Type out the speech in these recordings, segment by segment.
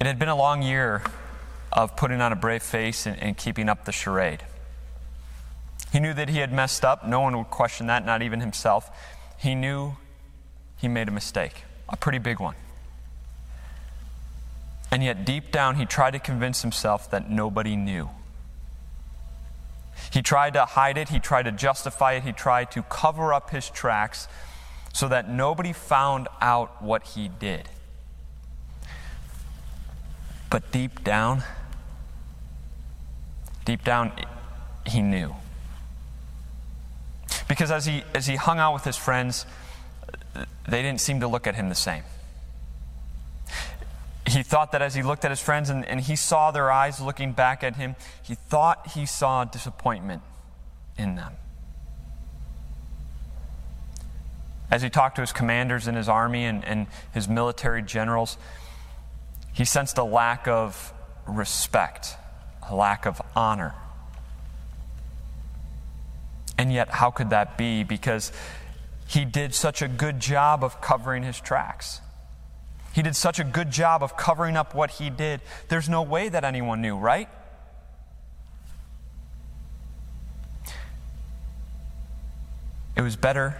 It had been a long year of putting on a brave face and, and keeping up the charade. He knew that he had messed up. No one would question that, not even himself. He knew he made a mistake, a pretty big one. And yet, deep down, he tried to convince himself that nobody knew. He tried to hide it, he tried to justify it, he tried to cover up his tracks so that nobody found out what he did. But deep down, deep down, he knew. Because as he, as he hung out with his friends, they didn't seem to look at him the same. He thought that as he looked at his friends and, and he saw their eyes looking back at him, he thought he saw disappointment in them. As he talked to his commanders in his army and, and his military generals, he sensed a lack of respect, a lack of honor. And yet, how could that be? Because he did such a good job of covering his tracks. He did such a good job of covering up what he did. There's no way that anyone knew, right? It was better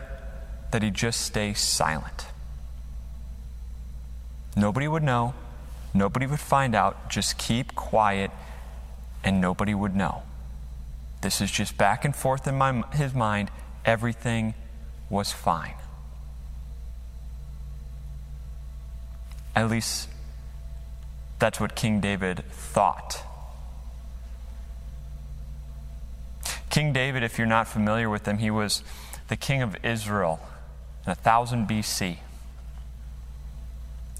that he just stay silent. Nobody would know, nobody would find out. Just keep quiet, and nobody would know. This is just back and forth in my, his mind. Everything was fine. At least that's what King David thought. King David, if you're not familiar with him, he was the king of Israel in 1000 BC.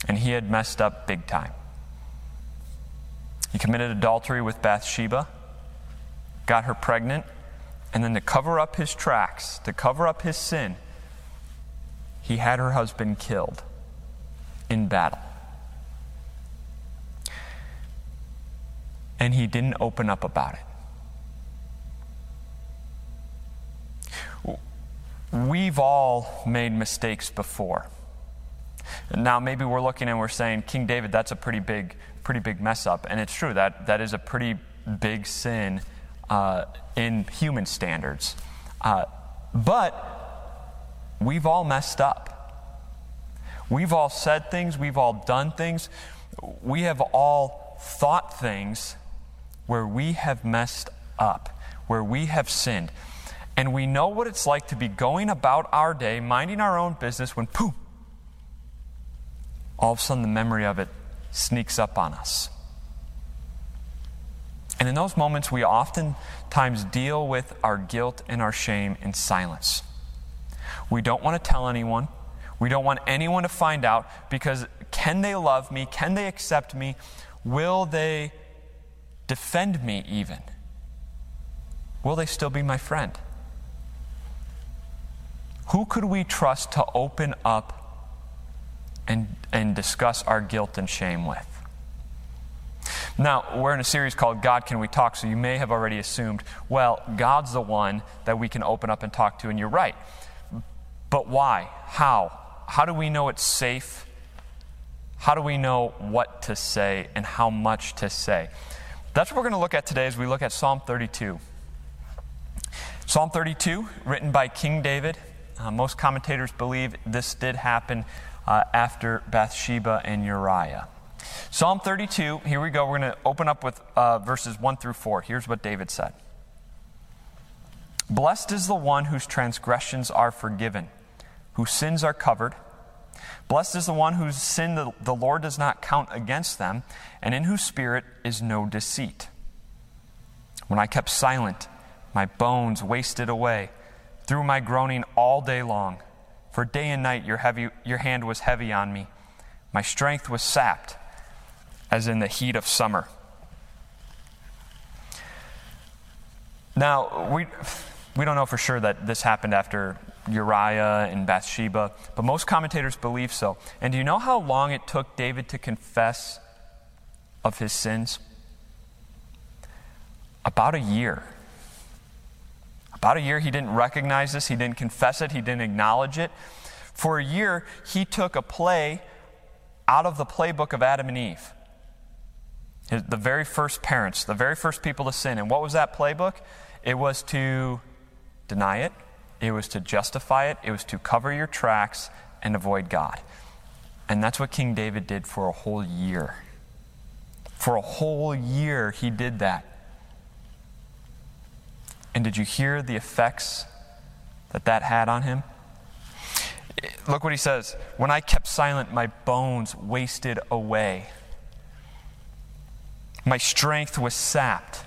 And he had messed up big time. He committed adultery with Bathsheba, got her pregnant, and then to cover up his tracks, to cover up his sin, he had her husband killed in battle. And he didn't open up about it. We've all made mistakes before. Now, maybe we're looking and we're saying, King David, that's a pretty big, pretty big mess up. And it's true, that, that is a pretty big sin uh, in human standards. Uh, but we've all messed up. We've all said things, we've all done things, we have all thought things where we have messed up, where we have sinned. And we know what it's like to be going about our day, minding our own business, when poof, all of a sudden the memory of it sneaks up on us. And in those moments, we oftentimes deal with our guilt and our shame in silence. We don't want to tell anyone. We don't want anyone to find out because can they love me? Can they accept me? Will they defend me even? Will they still be my friend? Who could we trust to open up and, and discuss our guilt and shame with? Now, we're in a series called God Can We Talk, so you may have already assumed, well, God's the one that we can open up and talk to, and you're right. But why? How? How do we know it's safe? How do we know what to say and how much to say? That's what we're going to look at today as we look at Psalm 32. Psalm 32, written by King David. Uh, most commentators believe this did happen uh, after Bathsheba and Uriah. Psalm 32, here we go. We're going to open up with uh, verses 1 through 4. Here's what David said Blessed is the one whose transgressions are forgiven, whose sins are covered. Blessed is the one whose sin the, the Lord does not count against them, and in whose spirit is no deceit. When I kept silent, my bones wasted away through my groaning all day long. For day and night your, heavy, your hand was heavy on me. My strength was sapped as in the heat of summer. Now, we, we don't know for sure that this happened after Uriah and Bathsheba, but most commentators believe so. And do you know how long it took David to confess of his sins? About a year. About a year, he didn't recognize this, he didn't confess it, he didn't acknowledge it. For a year, he took a play out of the playbook of Adam and Eve. His, the very first parents, the very first people to sin. And what was that playbook? It was to deny it, it was to justify it, it was to cover your tracks and avoid God. And that's what King David did for a whole year. For a whole year, he did that. And did you hear the effects that that had on him? Look what he says. When I kept silent, my bones wasted away. My strength was sapped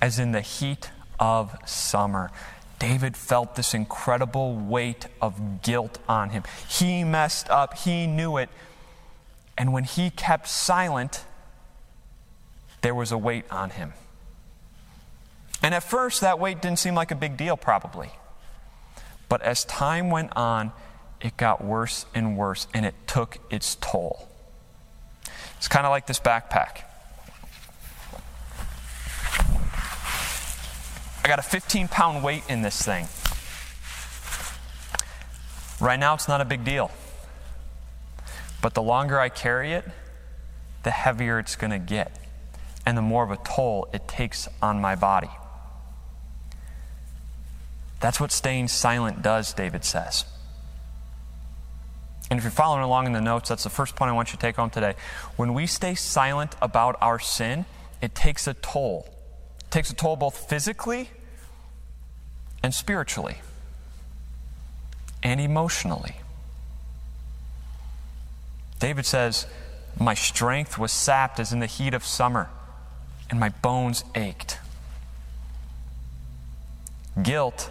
as in the heat of summer. David felt this incredible weight of guilt on him. He messed up, he knew it. And when he kept silent, there was a weight on him. And at first, that weight didn't seem like a big deal, probably. But as time went on, it got worse and worse, and it took its toll. It's kind of like this backpack. I got a 15 pound weight in this thing. Right now, it's not a big deal. But the longer I carry it, the heavier it's going to get, and the more of a toll it takes on my body. That's what staying silent does, David says. And if you're following along in the notes, that's the first point I want you to take home today. When we stay silent about our sin, it takes a toll. It takes a toll both physically and spiritually and emotionally. David says, My strength was sapped as in the heat of summer, and my bones ached. Guilt,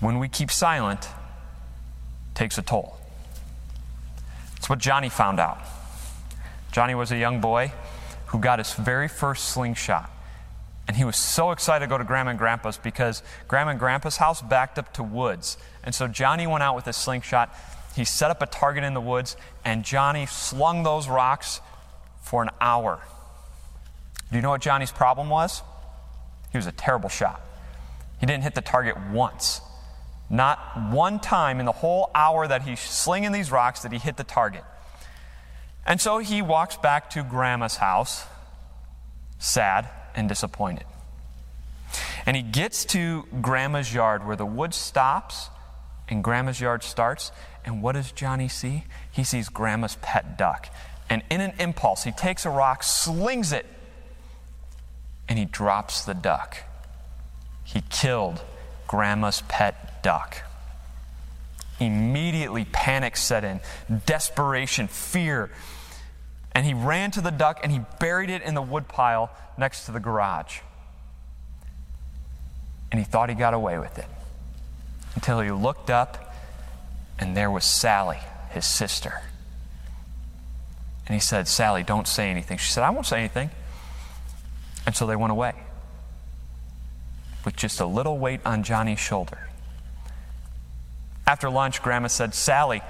when we keep silent, takes a toll. It's what Johnny found out. Johnny was a young boy who got his very first slingshot. And he was so excited to go to Grandma and Grandpa's because Grandma and Grandpa's house backed up to woods. And so Johnny went out with his slingshot. He set up a target in the woods, and Johnny slung those rocks for an hour. Do you know what Johnny's problem was? He was a terrible shot. He didn't hit the target once. Not one time in the whole hour that he's slinging these rocks did he hit the target. And so he walks back to Grandma's house, sad, and disappointed. And he gets to Grandma's yard where the wood stops and Grandma's yard starts. And what does Johnny see? He sees Grandma's pet duck. And in an impulse, he takes a rock, slings it, and he drops the duck. He killed Grandma's pet duck. Immediately, panic set in, desperation, fear. And he ran to the duck and he buried it in the woodpile next to the garage. And he thought he got away with it until he looked up and there was Sally, his sister. And he said, Sally, don't say anything. She said, I won't say anything. And so they went away with just a little weight on Johnny's shoulder. After lunch, Grandma said, Sally,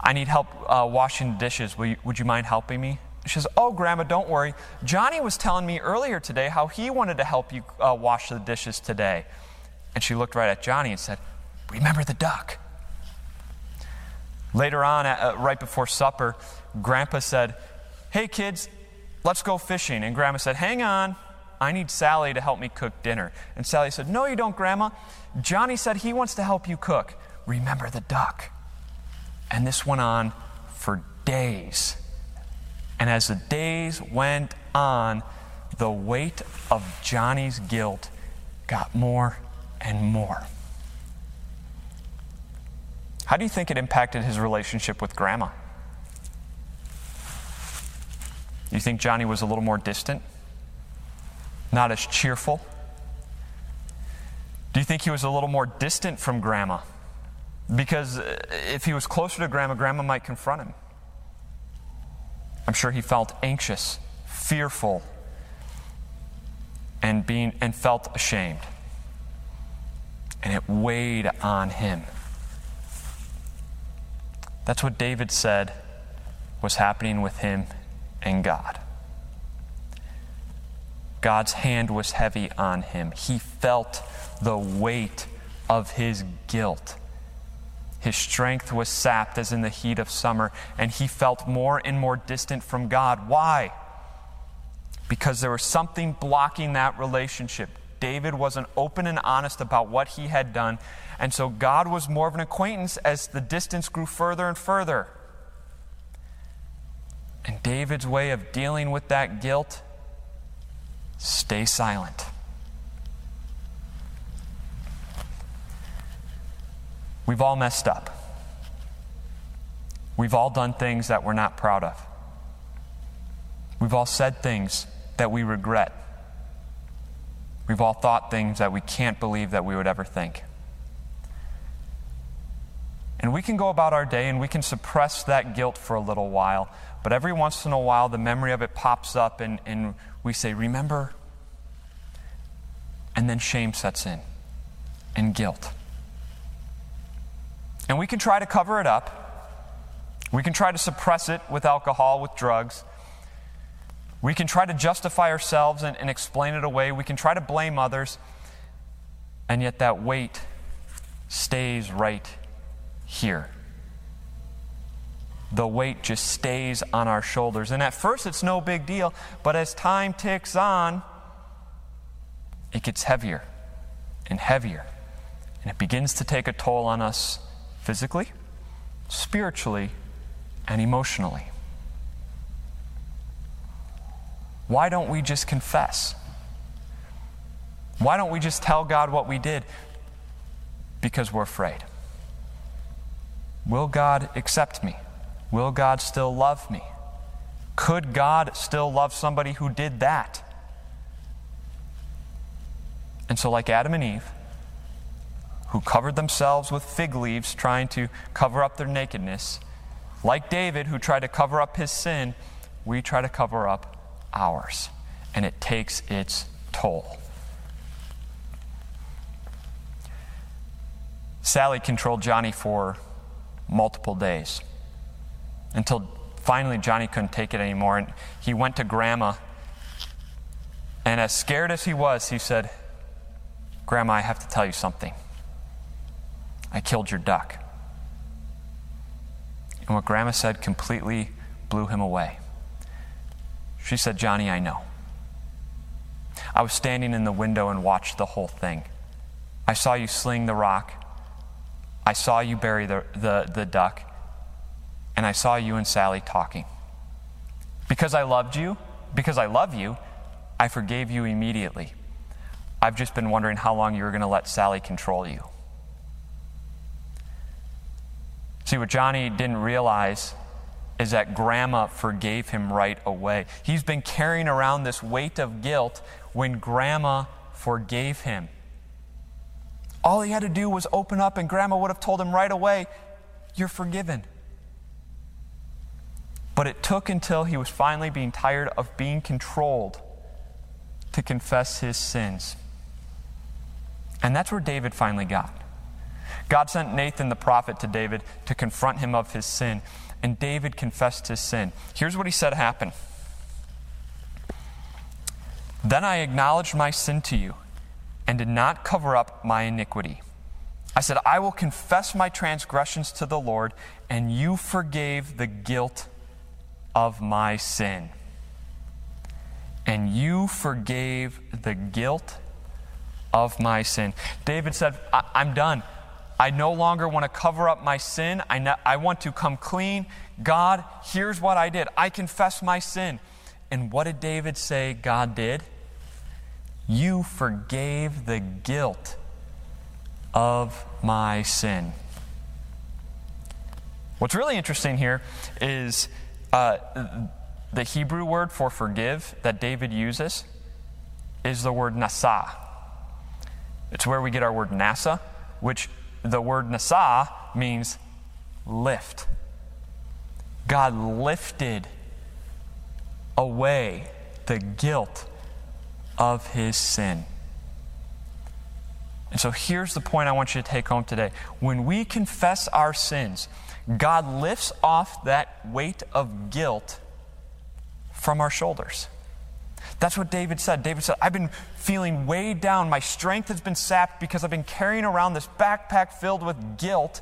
I need help uh, washing dishes. You, would you mind helping me? She says, Oh, Grandma, don't worry. Johnny was telling me earlier today how he wanted to help you uh, wash the dishes today. And she looked right at Johnny and said, Remember the duck. Later on, uh, right before supper, Grandpa said, Hey, kids, let's go fishing. And Grandma said, Hang on. I need Sally to help me cook dinner. And Sally said, No, you don't, Grandma. Johnny said he wants to help you cook. Remember the duck. And this went on for days. And as the days went on, the weight of Johnny's guilt got more and more. How do you think it impacted his relationship with Grandma? You think Johnny was a little more distant? Not as cheerful? Do you think he was a little more distant from Grandma? Because uh, if he was closer to grandma, grandma might confront him. I'm sure he felt anxious, fearful, and being and felt ashamed. And it weighed on him. That's what David said was happening with him and God. God's hand was heavy on him. He felt the weight of his guilt. His strength was sapped as in the heat of summer, and he felt more and more distant from God. Why? because there was something blocking that relationship. David wasn't open and honest about what he had done, and so God was more of an acquaintance as the distance grew further and further. And David's way of dealing with that guilt stay silent. We've all messed up. We've all done things that we're not proud of. We've all said things that we regret. We've all thought things that we can't believe that we would ever think. And we can go about our day and we can suppress that guilt for a little while, but every once in a while the memory of it pops up and, and we say, Remember? And then shame sets in and guilt. And we can try to cover it up. We can try to suppress it with alcohol, with drugs. We can try to justify ourselves and, and, explain it away. We can try to blame others. And yet that weight stays right here. The weight just stays on our shoulders. And at first it's no big deal, but as time ticks on, it gets heavier and heavier. And it begins to take a toll on us physically, spiritually, and emotionally. Why don't we just confess? Why don't we just tell God what we did? Because we're afraid. Will God accept me? Will God still love me? Could God still love somebody who did that? And so, like Adam and Eve, who covered themselves with fig leaves trying to cover up their nakedness, like David, who tried to cover up his sin, we try to cover up ours. And it takes its toll. Sally controlled Johnny for multiple days until finally Johnny couldn't take it anymore. And he went to Grandma. And as scared as he was, he said, Grandma, I have to tell you something. I killed your duck. And what Grandma said completely blew him away. She said, Johnny, I know. I was standing in the window and watched the whole thing. I saw you sling the rock. I saw you bury the, the, the duck. And I saw you and Sally talking. Because I loved you, because I love you, I forgave you immediately. I've just been wondering how long you were going to let Sally control you. See, what Johnny didn't realize is that grandma forgave him right away. He's been carrying around this weight of guilt when grandma forgave him. All he had to do was open up, and grandma would have told him right away, You're forgiven. But it took until he was finally being tired of being controlled to confess his sins. And that's where David finally got. God sent Nathan the prophet to David to confront him of his sin, and David confessed his sin. Here's what he said happened Then I acknowledged my sin to you and did not cover up my iniquity. I said, I will confess my transgressions to the Lord, and you forgave the guilt of my sin. And you forgave the guilt of my sin. David said, I- am done. I no longer want to cover up my sin. I, ne- I want to come clean. God, here's what I did. I confess my sin. And what did David say God did? You forgave the guilt of my sin. What's really interesting here is uh, the Hebrew word for forgive that David uses is the word nasa. It's where we get our word NASA, which the word nasa means lift. God lifted away the guilt of his sin. And so here's the point I want you to take home today. When we confess our sins, God lifts off that weight of guilt from our shoulders. That's what David said. David said, I've been feeling weighed down. My strength has been sapped because I've been carrying around this backpack filled with guilt.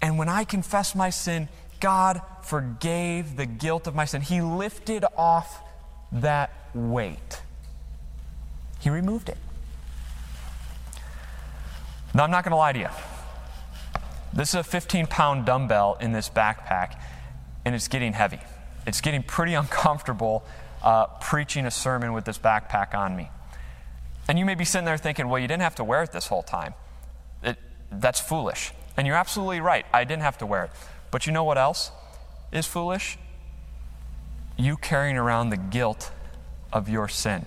And when I confess my sin, God forgave the guilt of my sin. He lifted off that weight. He removed it. Now, I'm not going to lie to you. This is a 15 pound dumbbell in this backpack, and it's getting heavy. It's getting pretty uncomfortable uh, preaching a sermon with this backpack on me. And you may be sitting there thinking, well, you didn't have to wear it this whole time. It, that's foolish. And you're absolutely right. I didn't have to wear it. But you know what else is foolish? You carrying around the guilt of your sin.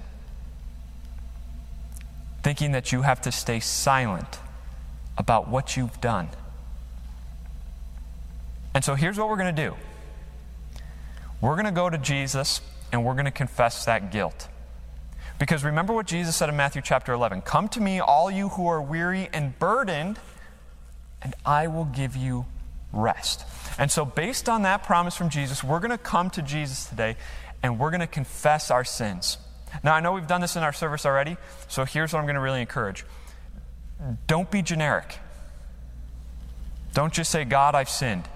Thinking that you have to stay silent about what you've done. And so here's what we're going to do we're going to go to Jesus and we're going to confess that guilt. Because remember what Jesus said in Matthew chapter 11 Come to me, all you who are weary and burdened, and I will give you rest. And so, based on that promise from Jesus, we're going to come to Jesus today and we're going to confess our sins. Now, I know we've done this in our service already, so here's what I'm going to really encourage don't be generic. Don't just say, God, I've sinned.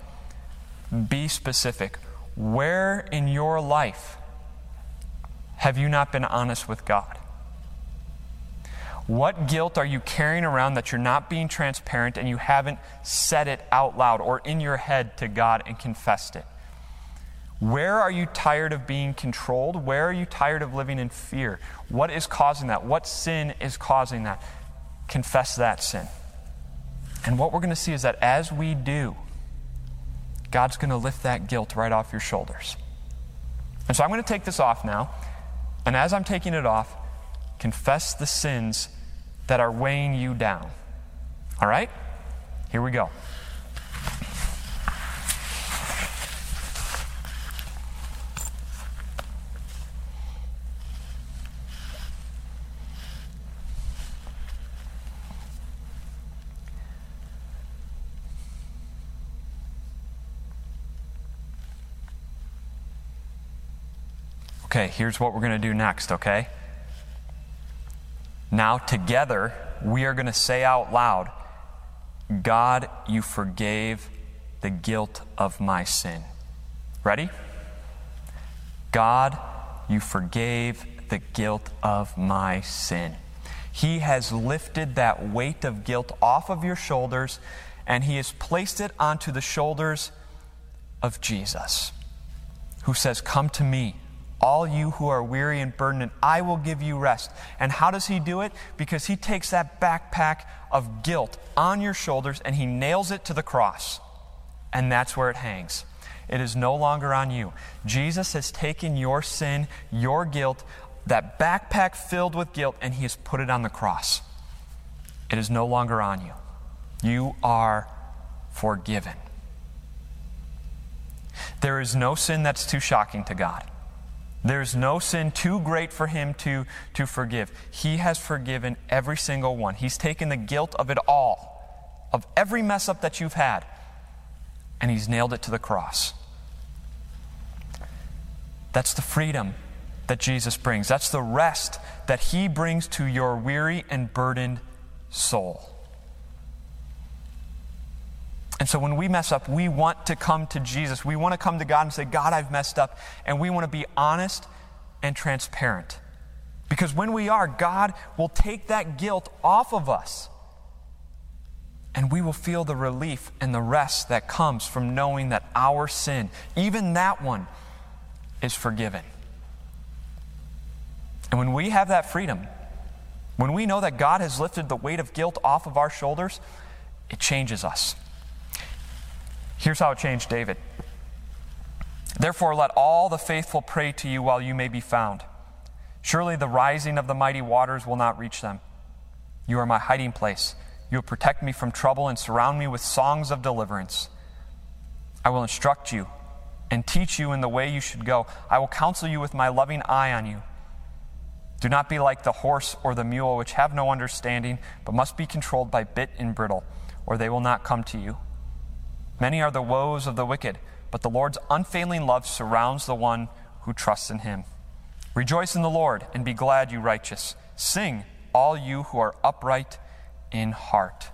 Be specific. Where in your life have you not been honest with God? What guilt are you carrying around that you're not being transparent and you haven't said it out loud or in your head to God and confessed it? Where are you tired of being controlled? Where are you tired of living in fear? What is causing that? What sin is causing that? Confess that sin. And what we're going to see is that as we do, God's going to lift that guilt right off your shoulders. And so I'm going to take this off now. And as I'm taking it off, confess the sins that are weighing you down. All right? Here we go. Okay, here's what we're going to do next, okay? Now, together, we are going to say out loud, God, you forgave the guilt of my sin. Ready? God, you forgave the guilt of my sin. He has lifted that weight of guilt off of your shoulders and He has placed it onto the shoulders of Jesus, who says, Come to me all you who are weary and burdened, and I will give you rest. And how does he do it? Because he takes that backpack of guilt on your shoulders and he nails it to the cross. And that's where it hangs. It is no longer on you. Jesus has taken your sin, your guilt, that backpack filled with guilt, and he has put it on the cross. It is no longer on you. You are forgiven. There is no sin that's too shocking to God. There's no sin too great for him to, to forgive. He has forgiven every single one. He's taken the guilt of it all, of every mess up that you've had, and he's nailed it to the cross. That's the freedom that Jesus brings. That's the rest that he brings to your weary and burdened soul. And so when we mess up, we want to come to Jesus. We want to come to God and say, God, I've messed up. And we want to be honest and transparent. Because when we are, God will take that guilt off of us. And we will feel the relief and the rest that comes from knowing that our sin, even that one, is forgiven. And when we have that freedom, when we know that God has lifted the weight of guilt off of our shoulders, it changes us. Here's how it changed David. Therefore, let all the faithful pray to you while you may be found. Surely the rising of the mighty waters will not reach them. You are my hiding place. You will protect me from trouble and surround me with songs of deliverance. I will instruct you and teach you in the way you should go. I will counsel you with my loving eye on you. Do not be like the horse or the mule, which have no understanding, but must be controlled by bit and bridle, or they will not come to you. Many are the woes of the wicked, but the Lord's unfailing love surrounds the one who trusts in him. Rejoice in the Lord and be glad, you righteous. Sing, all you who are upright in heart.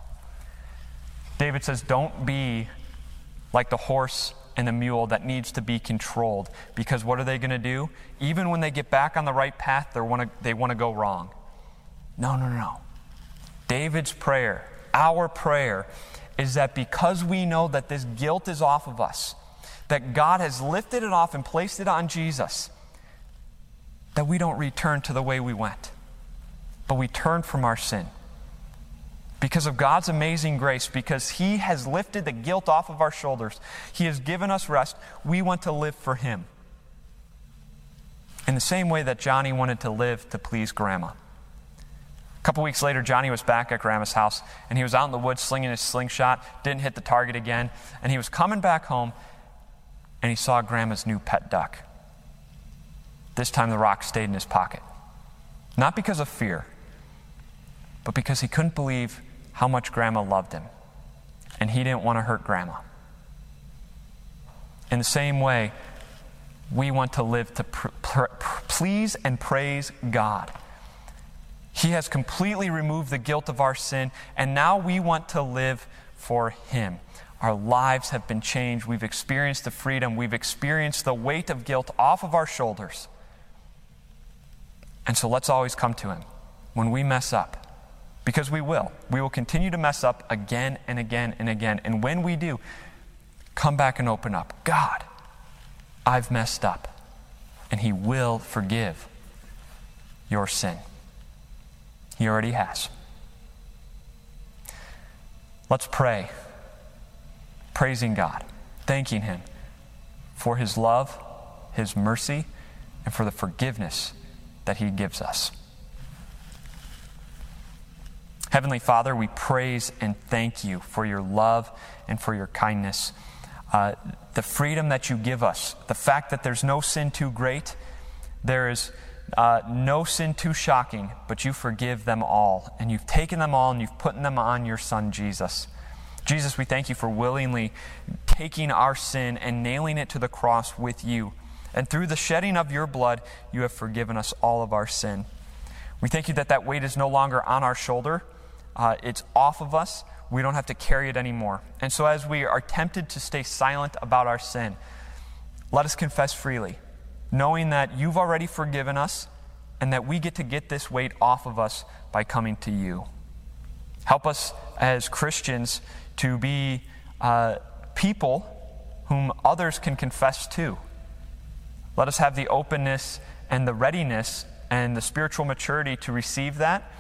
David says, Don't be like the horse and the mule that needs to be controlled. Because what are they going to do? Even when they get back on the right path, wanna, they want to go wrong. No, no, no. David's prayer, our prayer, is that because we know that this guilt is off of us, that God has lifted it off and placed it on Jesus, that we don't return to the way we went, but we turn from our sin. Because of God's amazing grace, because He has lifted the guilt off of our shoulders, He has given us rest, we want to live for Him. In the same way that Johnny wanted to live to please Grandma. A couple weeks later, Johnny was back at Grandma's house, and he was out in the woods slinging his slingshot, didn't hit the target again, and he was coming back home, and he saw Grandma's new pet duck. This time the rock stayed in his pocket. Not because of fear, but because he couldn't believe how much Grandma loved him, and he didn't want to hurt Grandma. In the same way, we want to live to pr- pr- please and praise God. He has completely removed the guilt of our sin, and now we want to live for Him. Our lives have been changed. We've experienced the freedom. We've experienced the weight of guilt off of our shoulders. And so let's always come to Him when we mess up. Because we will. We will continue to mess up again and again and again. And when we do, come back and open up. God, I've messed up. And He will forgive your sin. He already has. Let's pray, praising God, thanking Him for His love, His mercy, and for the forgiveness that He gives us. Heavenly Father, we praise and thank you for your love and for your kindness. Uh, the freedom that you give us, the fact that there's no sin too great, there is uh, no sin too shocking, but you forgive them all. And you've taken them all and you've put them on your Son, Jesus. Jesus, we thank you for willingly taking our sin and nailing it to the cross with you. And through the shedding of your blood, you have forgiven us all of our sin. We thank you that that weight is no longer on our shoulder, uh, it's off of us. We don't have to carry it anymore. And so, as we are tempted to stay silent about our sin, let us confess freely, knowing that you've already forgiven us and that we get to get this weight off of us by coming to you. Help us as Christians to be uh, people whom others can confess to. Let us have the openness and the readiness and the spiritual maturity to receive that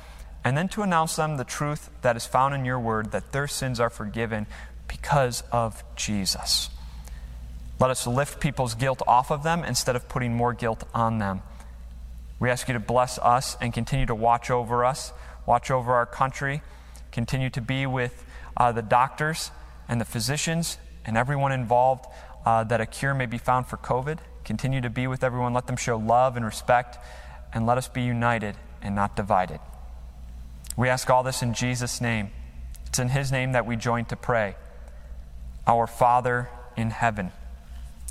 and then to announce them the truth that is found in your word that their sins are forgiven because of Jesus. Let us lift people's guilt off of them instead of putting more guilt on them. We ask you to bless us and continue to watch over us, watch over our country, continue to be with uh, the doctors and the physicians and everyone involved uh, that a cure may be found for COVID. Continue to be with everyone. Let them show love and respect, and let us be united and not divided. We ask all this in Jesus' name. It's in His name that we join to pray. Our Father in heaven,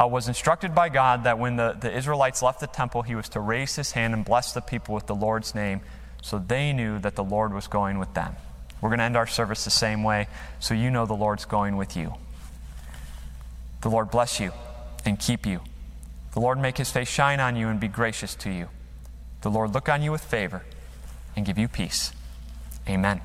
uh, was instructed by God that when the, the Israelites left the temple, he was to raise his hand and bless the people with the Lord's name so they knew that the Lord was going with them. We're going to end our service the same way so you know the Lord's going with you. The Lord bless you and keep you. The Lord make his face shine on you and be gracious to you. The Lord look on you with favor and give you peace. Amen.